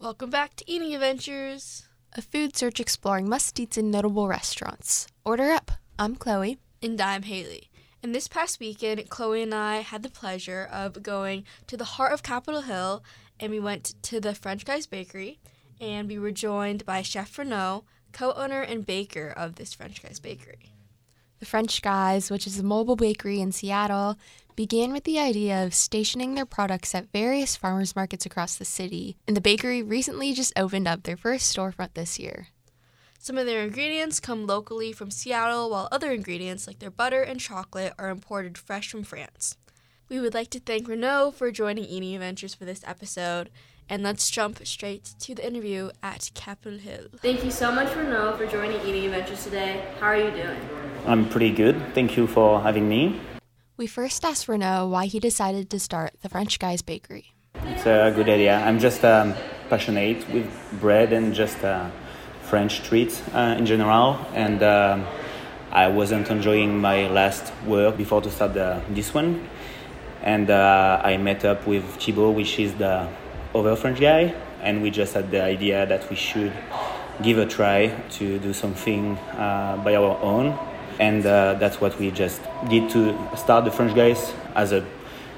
Welcome back to Eating Adventures. A food search exploring must eats in notable restaurants. Order up. I'm Chloe. And I'm Hayley. And this past weekend, Chloe and I had the pleasure of going to the heart of Capitol Hill and we went to the French Guys Bakery and we were joined by Chef Renaud, co owner and baker of this French Guys Bakery. The French Guys, which is a mobile bakery in Seattle, began with the idea of stationing their products at various farmers markets across the city, and the bakery recently just opened up their first storefront this year. Some of their ingredients come locally from Seattle, while other ingredients, like their butter and chocolate, are imported fresh from France. We would like to thank Renaud for joining Eating Adventures for this episode, and let's jump straight to the interview at Capitol Hill. Thank you so much, Renaud, for joining Eating Adventures today. How are you doing? I'm pretty good. Thank you for having me. We first asked Renaud why he decided to start the French Guys Bakery. It's a good idea. I'm just um, passionate with bread and just uh, French treats uh, in general, and um, I wasn't enjoying my last work before to start the, this one. And uh, I met up with Thibaut, which is the other French guy, and we just had the idea that we should give a try to do something uh, by our own and uh, that's what we just did to start the French guys as a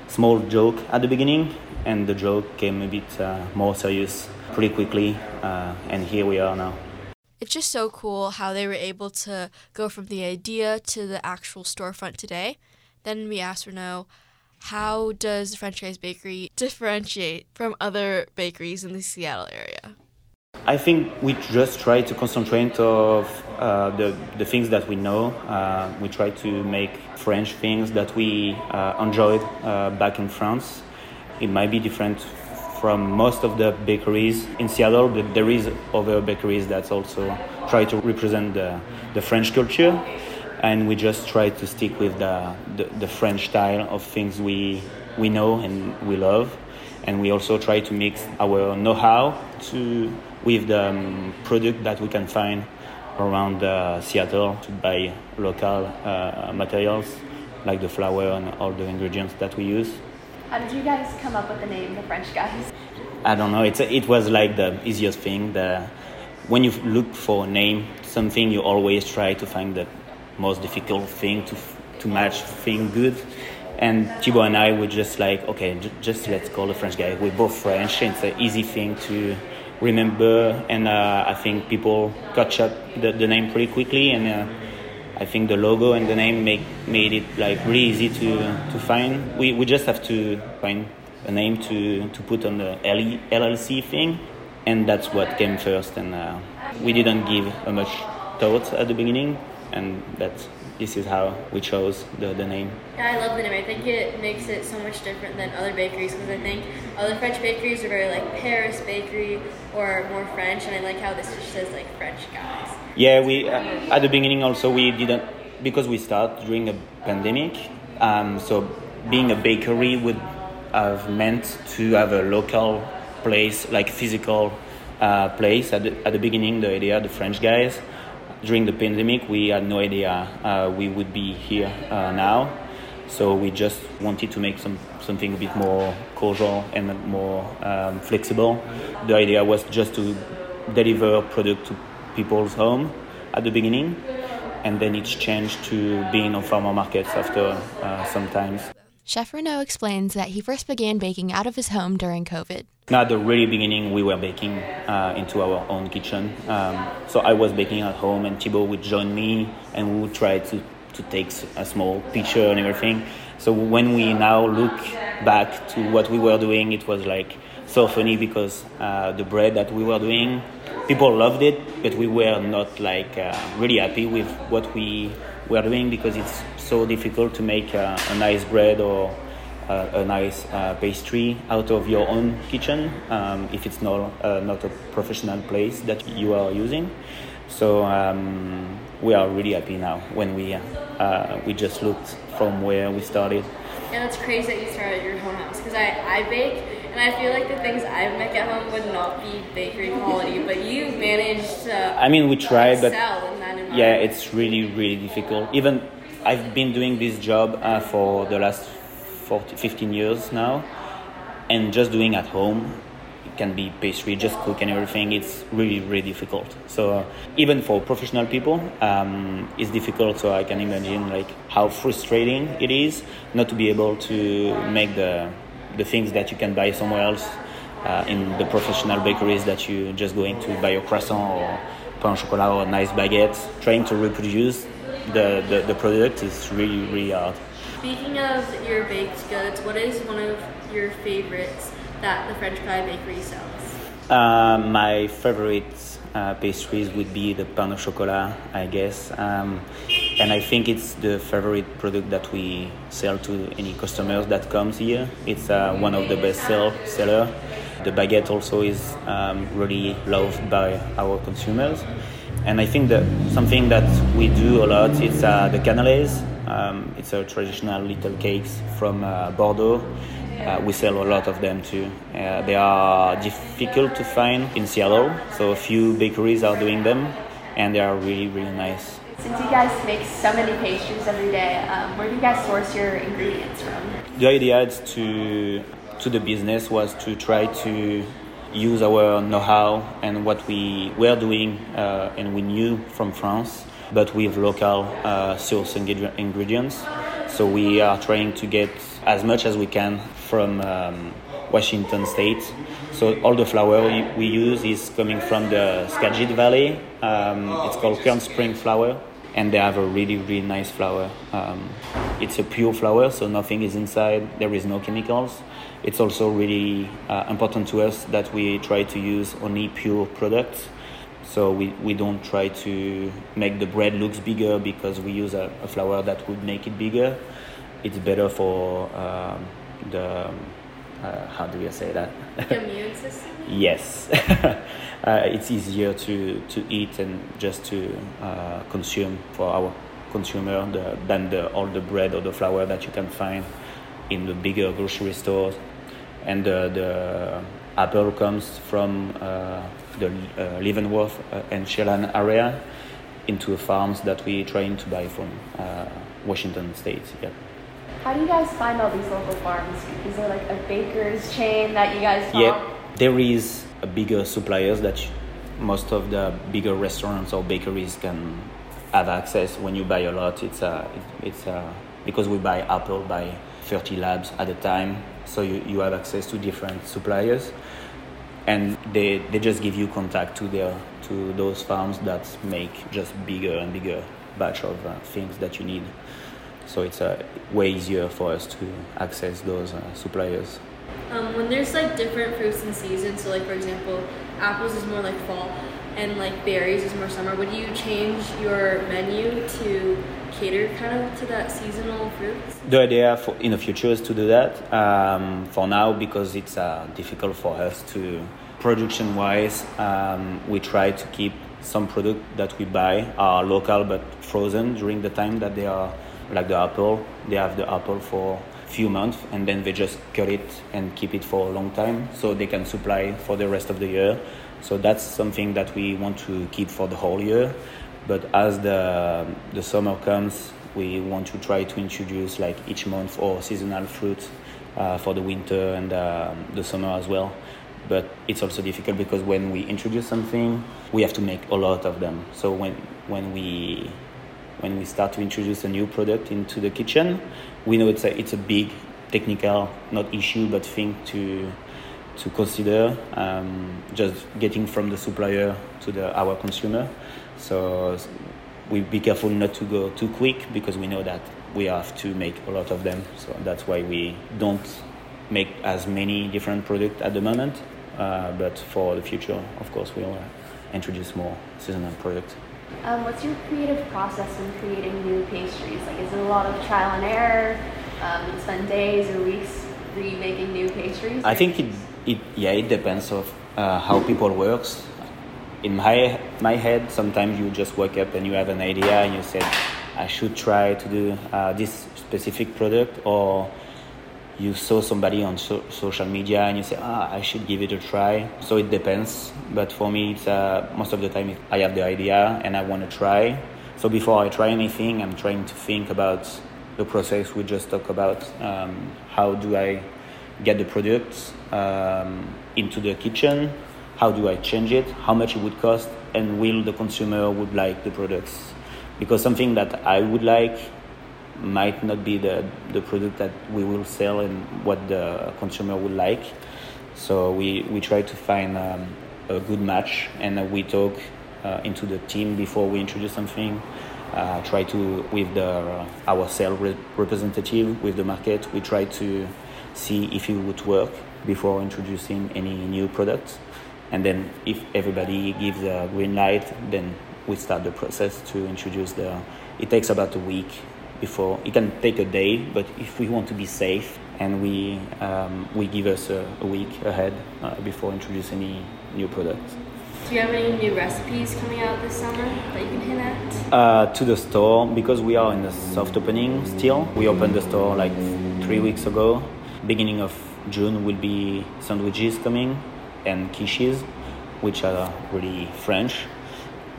small joke at the beginning, and the joke came a bit uh, more serious pretty quickly, uh, and here we are now. It's just so cool how they were able to go from the idea to the actual storefront today. Then we asked Renaud, how does the French Guys Bakery differentiate from other bakeries in the Seattle area? I think we just try to concentrate of uh, the, the things that we know. Uh, we try to make French things that we uh, enjoyed uh, back in France. It might be different from most of the bakeries in Seattle, but there is other bakeries that also try to represent the, the French culture. And we just try to stick with the, the, the French style of things we, we know and we love. And we also try to mix our know-how to with the um, product that we can find around uh, Seattle to buy local uh, materials like the flour and all the ingredients that we use. How did you guys come up with the name The French Guys? I don't know. It's a, it was like the easiest thing. The, when you look for a name, something you always try to find the most difficult thing to to match thing good. And Thibaut and I were just like, okay, j- just let's call the French guy. We're both French. It's an easy thing to remember, and uh, I think people catch up the, the name pretty quickly, and uh, I think the logo and the name make made it like really easy to to find. We we just have to find a name to to put on the LLC thing, and that's what came first. And uh, we didn't give a much thought at the beginning, and that's this is how we chose the, the name. Yeah, I love the name. I think it makes it so much different than other bakeries because I think other French bakeries are very like Paris bakery or more French, and I like how this just says like French guys. Yeah, we uh, at the beginning also we didn't because we started during a pandemic. Um, so being a bakery would have meant to have a local place, like physical uh, place. At the, at the beginning, the idea, the French guys during the pandemic, we had no idea uh, we would be here uh, now. So we just wanted to make some something a bit more casual and more um, flexible. The idea was just to deliver product to people's home at the beginning, and then it's changed to being on farmer markets after uh, sometimes. Chef Renaud explains that he first began baking out of his home during COVID. At the really beginning, we were baking uh, into our own kitchen. Um, so I was baking at home, and Thibaut would join me, and we would try to, to take a small picture and everything. So when we now look back to what we were doing, it was like so funny because uh, the bread that we were doing, people loved it, but we were not like uh, really happy with what we were doing because it's so difficult to make a, a nice bread or a, a nice uh, pastry out of your own kitchen um, if it's not uh, not a professional place that you are using. So um, we are really happy now when we uh, we just looked from where we started. Yeah, it's crazy that you started at your home house because I, I bake and I feel like the things I make at home would not be bakery quality, but you managed to. I mean, we tried, but yeah, it's really really difficult. Even I've been doing this job uh, for the last 40, 15 years now, and just doing at home, it can be pastry, just cook and everything. It's really really difficult. So uh, even for professional people, um, it's difficult. So I can imagine like how frustrating it is not to be able to make the the things that you can buy somewhere else uh, in the professional bakeries that you just going to buy a croissant or pain au chocolat or nice baguette. Trying to reproduce the, the, the product is really really hard. Speaking of your baked goods, what is one of your favorites that the French Guys Bakery sells? Uh, my favorite uh, pastries would be the pain au chocolat, I guess. Um, and I think it's the favorite product that we sell to any customers that comes here. It's uh, one of the best sell seller. The baguette also is um, really loved by our consumers. And I think that something that we do a lot is uh, the cannelés. Um, it's a traditional little cakes from uh, Bordeaux. Uh, we sell a lot of them too. Uh, they are difficult to find in Seattle, so a few bakeries are doing them, and they are really, really nice. Since you guys make so many pastries every day, um, where do you guys source your ingredients from? The idea is to to the business was to try to use our know-how and what we were doing uh, and we knew from France, but with local uh, source ingredients. So we are trying to get as much as we can from um, Washington State. So all the flour we, use is coming from the Skagit Valley. Um, it's called Cairnspring flour, and they have a really really nice flour. Um, it's a pure flour, so nothing is inside. There is no chemicals. It's also really uh, important to us that we try to use only pure products. So we, we don't try to make the bread looks bigger because we use a, a flour that would make it bigger. It's better for um, the uh, how do you say that? immune system. yes, uh, it's easier to, to eat and just to uh, consume for our consumer the, than the, all the bread or the flour that you can find in the bigger grocery stores. And the, the apple comes from uh, the uh, Leavenworth uh, and Chelan area into farms that we're trying to buy from uh, Washington State. Yeah. How do you guys find all these local farms? Is there like a baker's chain that you guys follow? Yeah, there is a bigger suppliers that most of the bigger restaurants or bakeries can have access when you buy a lot. It's a, it's a, because we buy apple by 30 labs at a time, so you, you have access to different suppliers and they, they just give you contact to their to those farms that make just bigger and bigger batch of uh, things that you need. So it's uh, way easier for us to access those uh, suppliers. Um, when there's like different fruits in season so like for example apples is more like fall and like berries is more summer would you change your menu to cater kind of to that seasonal fruits? The idea for in the future is to do that. Um, for now, because it's uh, difficult for us to production wise, um, we try to keep some product that we buy are local but frozen during the time that they are like the apple. They have the apple for few months and then they just cut it and keep it for a long time so they can supply for the rest of the year. So that's something that we want to keep for the whole year. But as the the summer comes, we want to try to introduce like each month or seasonal fruit uh, for the winter and uh, the summer as well. But it's also difficult because when we introduce something, we have to make a lot of them. So when when we when we start to introduce a new product into the kitchen, we know it's a it's a big technical not issue but thing to to consider um, just getting from the supplier to the our consumer so we be careful not to go too quick because we know that we have to make a lot of them. So that's why we don't make as many different products at the moment. Uh, but for the future, of course, we'll uh, introduce more seasonal products. Um, what's your creative process in creating new pastries? Like, is it a lot of trial and error? Um, you spend days or weeks remaking new pastries? I think it, it yeah, it depends of uh, how people works in my my head, sometimes you just wake up and you have an idea and you said, I should try to do uh, this specific product, or you saw somebody on so- social media and you say, ah, I should give it a try. So it depends, but for me, it's uh, most of the time I have the idea and I want to try. So before I try anything, I'm trying to think about the process we just talked about. Um, how do I get the products um, into the kitchen. How do I change it? How much it would cost? And will the consumer would like the products? Because something that I would like might not be the, the product that we will sell and what the consumer would like. So we, we try to find um, a good match and we talk uh, into the team before we introduce something. Uh, try to with the uh, our sales re- representative with the market. We try to see if it would work before introducing any new products, and then if everybody gives a green light, then we start the process to introduce the. It takes about a week before it can take a day, but if we want to be safe, and we um, we give us a, a week ahead uh, before introducing any new products. Do you have any new recipes coming out this summer that you can hint at? Uh, to the store because we are in the soft opening still. We opened the store like three weeks ago. Beginning of June will be sandwiches coming and quiches, which are really French.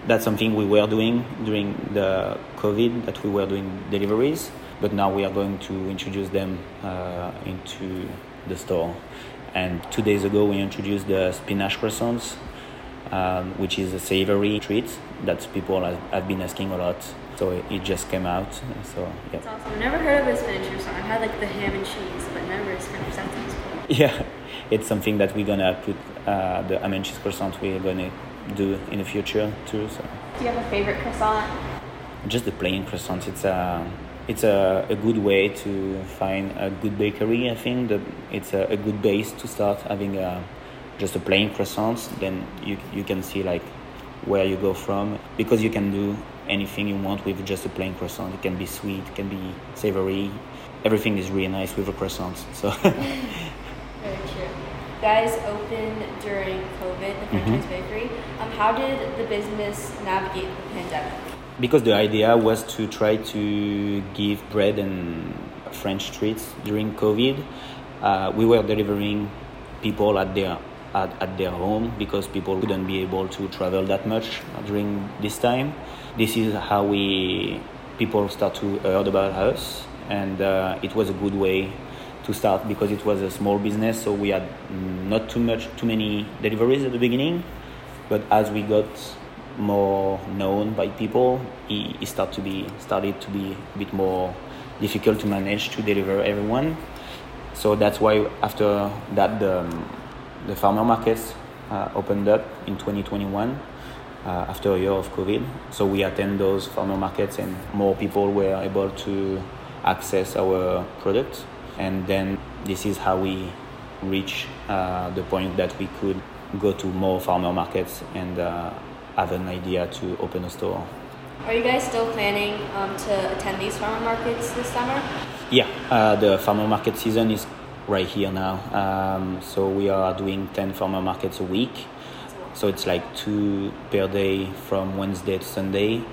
That's something we were doing during the COVID, that we were doing deliveries, but now we are going to introduce them uh, into the store. And two days ago, we introduced the spinach croissants, um, which is a savory treat that people have, have, been asking a lot. So it, just came out. So yeah. That's awesome. I've never heard of a spinach croissant. I've had like the ham and cheese, but never spinach. Sounds cool. Yeah, it's something that we're gonna put uh, the and cheese croissant. We're gonna do in the future too. So. Do you have a favorite croissant? Just the plain croissant. It's a it's a, a good way to find a good bakery. I think that it's a, a good base to start having a just a plain croissant. then you you can see like where you go from because you can do anything you want with just a plain croissant. It can be sweet, it can be savory. Everything is really nice with a croissant. So. Guys opened during COVID, the French Guys mm-hmm. bakery. Um, how did the business navigate the pandemic? Because the idea was to try to give bread and French treats during COVID. Uh, we were delivering people at their at, at their home because people couldn't be able to travel that much during this time. This is how we people start to heard about us, and uh, it was a good way to start because it was a small business, so we had not too much too many deliveries at the beginning, but as we got more known by people, it, it started to be started to be a bit more difficult to manage to deliver everyone. So that's why after that the um, the farmer markets uh, opened up in 2021 uh, after a year of COVID. So we attend those farmer markets, and more people were able to access our products. And then this is how we reach uh, the point that we could go to more farmer markets and uh, have an idea to open a store. Are you guys still planning um, to attend these farmer markets this summer? Yeah, uh, the farmer market season is right here now. Um, so we are doing 10 farmer markets a week. So it's like two per day from Wednesday to Sunday.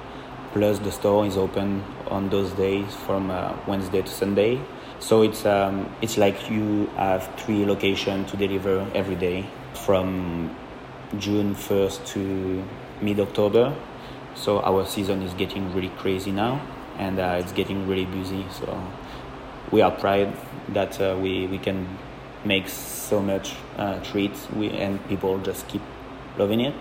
Plus the store is open on those days from uh, Wednesday to Sunday. So it's um, it's like you have three locations to deliver every day from June 1st to mid October. So our season is getting really crazy now, and uh, it's getting really busy. So we are proud that uh, we we can make so much uh, treats we, and people just keep loving it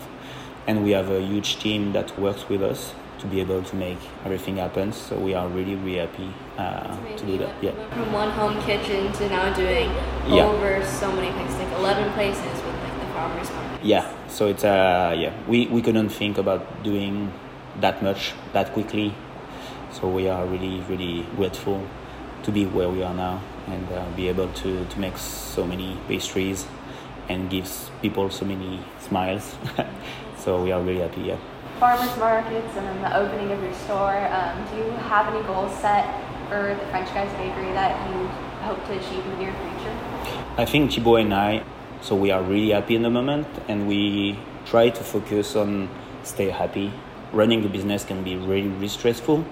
and we have a huge team that works with us to be able to make everything happen so we are really really happy uh, to do that yeah from one home kitchen to now doing yeah. over so many places like 11 places with like the farmers market yeah so it's uh yeah we we couldn't think about doing that much that quickly so we are really really grateful to be where we are now and uh, be able to, to make so many pastries and gives people so many smiles. so we are really happy. Yeah. Farmers markets and then the opening of your store. Um, do you have any goals set for the French Guys Bakery that you hope to achieve in the near future? I think Thibaut and I, so we are really happy in the moment, and we try to focus on stay happy. Running a business can be really, really stressful.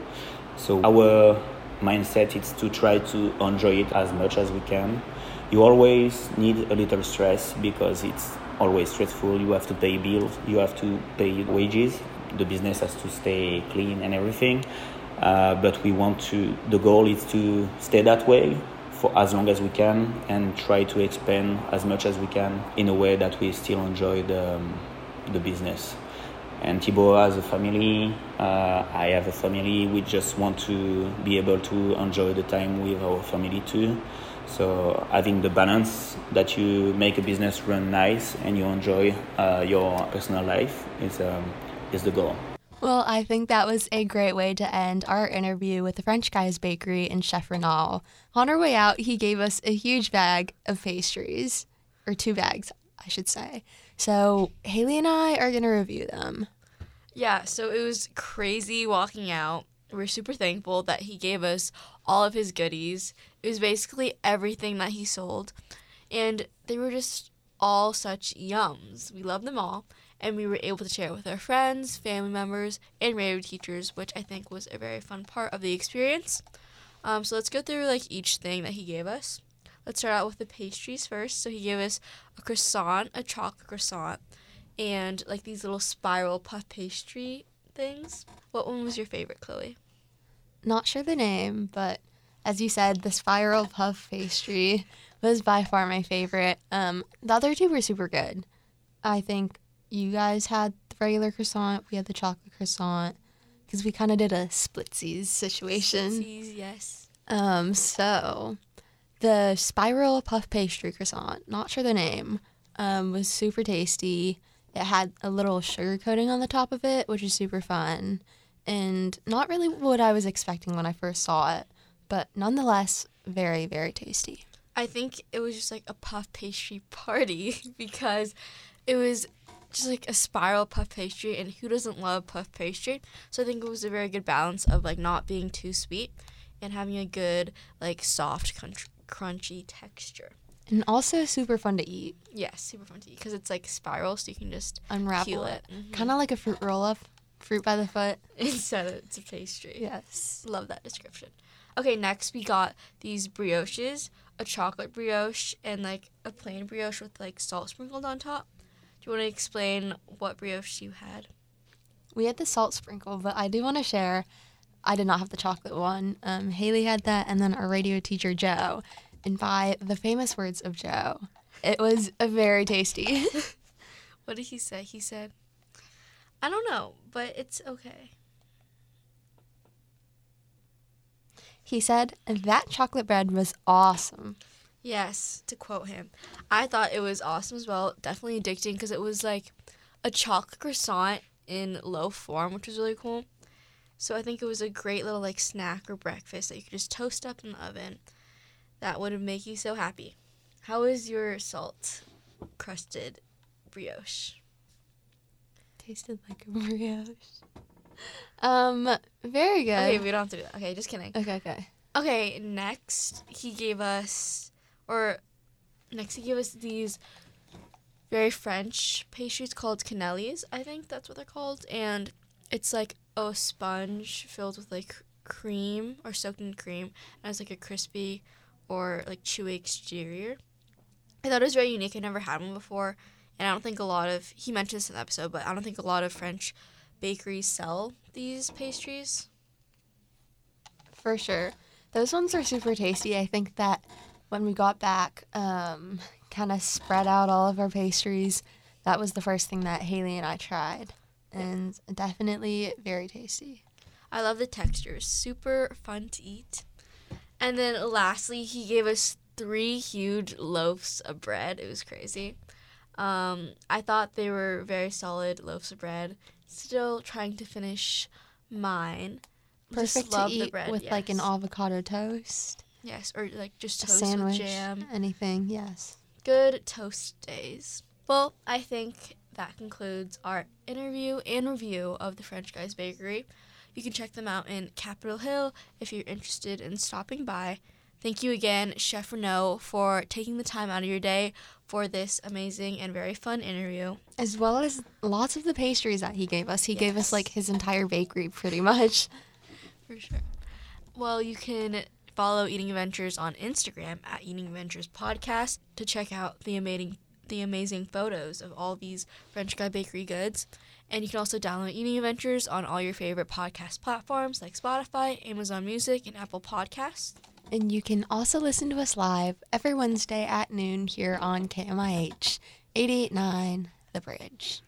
So our mindset is to try to enjoy it as much as we can. You always need a little stress because it's always stressful. You have to pay bills, you have to pay wages. The business has to stay clean and everything. Uh, but we want to, the goal is to stay that way for as long as we can and try to expand as much as we can in a way that we still enjoy the, um, the business. And Thibaut has a family, uh, I have a family. We just want to be able to enjoy the time with our family too. So having the balance that you make a business run nice and you enjoy uh, your personal life is um, is the goal. Well, I think that was a great way to end our interview with the French Guys Bakery and Chef Renaud. On our way out, he gave us a huge bag of pastries, or two bags, I should say. So Hayley and I are going to review them. Yeah, so it was crazy walking out. We're super thankful that he gave us all of his goodies. It was basically everything that he sold. And they were just all such yums. We love them all and we were able to share it with our friends, family members, and radio teachers, which I think was a very fun part of the experience. Um, so let's go through like each thing that he gave us. Let's start out with the pastries first. So he gave us a croissant, a chocolate croissant, and like these little spiral puff pastry things. What one was your favorite, Chloe? Not sure the name, but as you said, the spiral puff pastry was by far my favorite. Um, the other two were super good. I think you guys had the regular croissant, we had the chocolate croissant, because we kind of did a splitsies situation. Splitsies, yes. Um, so the spiral puff pastry croissant, not sure the name, um, was super tasty. It had a little sugar coating on the top of it, which is super fun, and not really what I was expecting when I first saw it, but nonetheless, very, very tasty. I think it was just like a puff pastry party because it was just like a spiral puff pastry, and who doesn't love puff pastry? So I think it was a very good balance of like not being too sweet and having a good like soft crunch- crunchy texture. And also super fun to eat. Yes, super fun to eat because it's like spiral, so you can just unravel peel it. it. Mhm. Kind of like a fruit roll up, fruit by the foot. Instead, of it's a pastry. Yes. Love that description. Okay, next we got these brioches, a chocolate brioche and like a plain brioche with like salt sprinkled on top. Do you want to explain what brioche you had? We had the salt sprinkle, but I do want to share. I did not have the chocolate one. Um, Hayley had that, and then our radio teacher Joe. And by the famous words of Joe, it was a very tasty. What did he say? He said, I don't know, but it's okay. He said that chocolate bread was awesome. Yes, to quote him. I thought it was awesome as well. Definitely addicting because it was like a chocolate croissant in loaf form, which was really cool. So I think it was a great little like snack or breakfast that you could just toast up in the oven. That would make you so happy. How is your salt crusted brioche? Tasted like a brioche. Um, very good. Okay, we don't have to do that. Okay, just kidding. okay, okay. Okay, next he gave us, or next he gave us these very French pastries called cannelés. I think that's what they're called, and it's like a sponge filled with like cream or soaked in cream, and it's like a crispy or like chewy exterior. I thought it was very unique. I never had one before, and I don't think a lot of he mentioned this in the episode, but I don't think a lot of French bakeries sell these pastries. For sure. Those ones are super tasty. I think that when we got back, um, kind of spread out all of our pastries. That was the first thing that Hayley and I tried. And definitely very tasty. I love the texture. Super fun to eat. And then lastly, he gave us three huge loaves of bread. It was crazy. Um, I thought they were very solid loaves of bread. Still trying to finish mine. Just Perfect to eat bread, with like an avocado toast, Yes, or like just a toast sandwich, with jam. anything. Yes. Good toast days. Well, I think that concludes our interview and review of the French Guys Bakery. You can check them out in Capitol Hill if you're interested in stopping by. Thank you again, Chef Renaud, for taking the time out of your day for this amazing and very fun interview. As well as lots of the pastries that he gave us. He gave us like his entire bakery pretty much. For sure. Well, you can follow Eating Adventures on Instagram at Eating Adventures Podcast to check out the amazing the amazing photos of all these French Guy Bakery goods. And you can also download Eating Adventures on all your favorite podcast platforms like Spotify, Amazon Music, and Apple Podcasts. And you can also listen to us live every Wednesday at noon here on KMIH 889 The Bridge.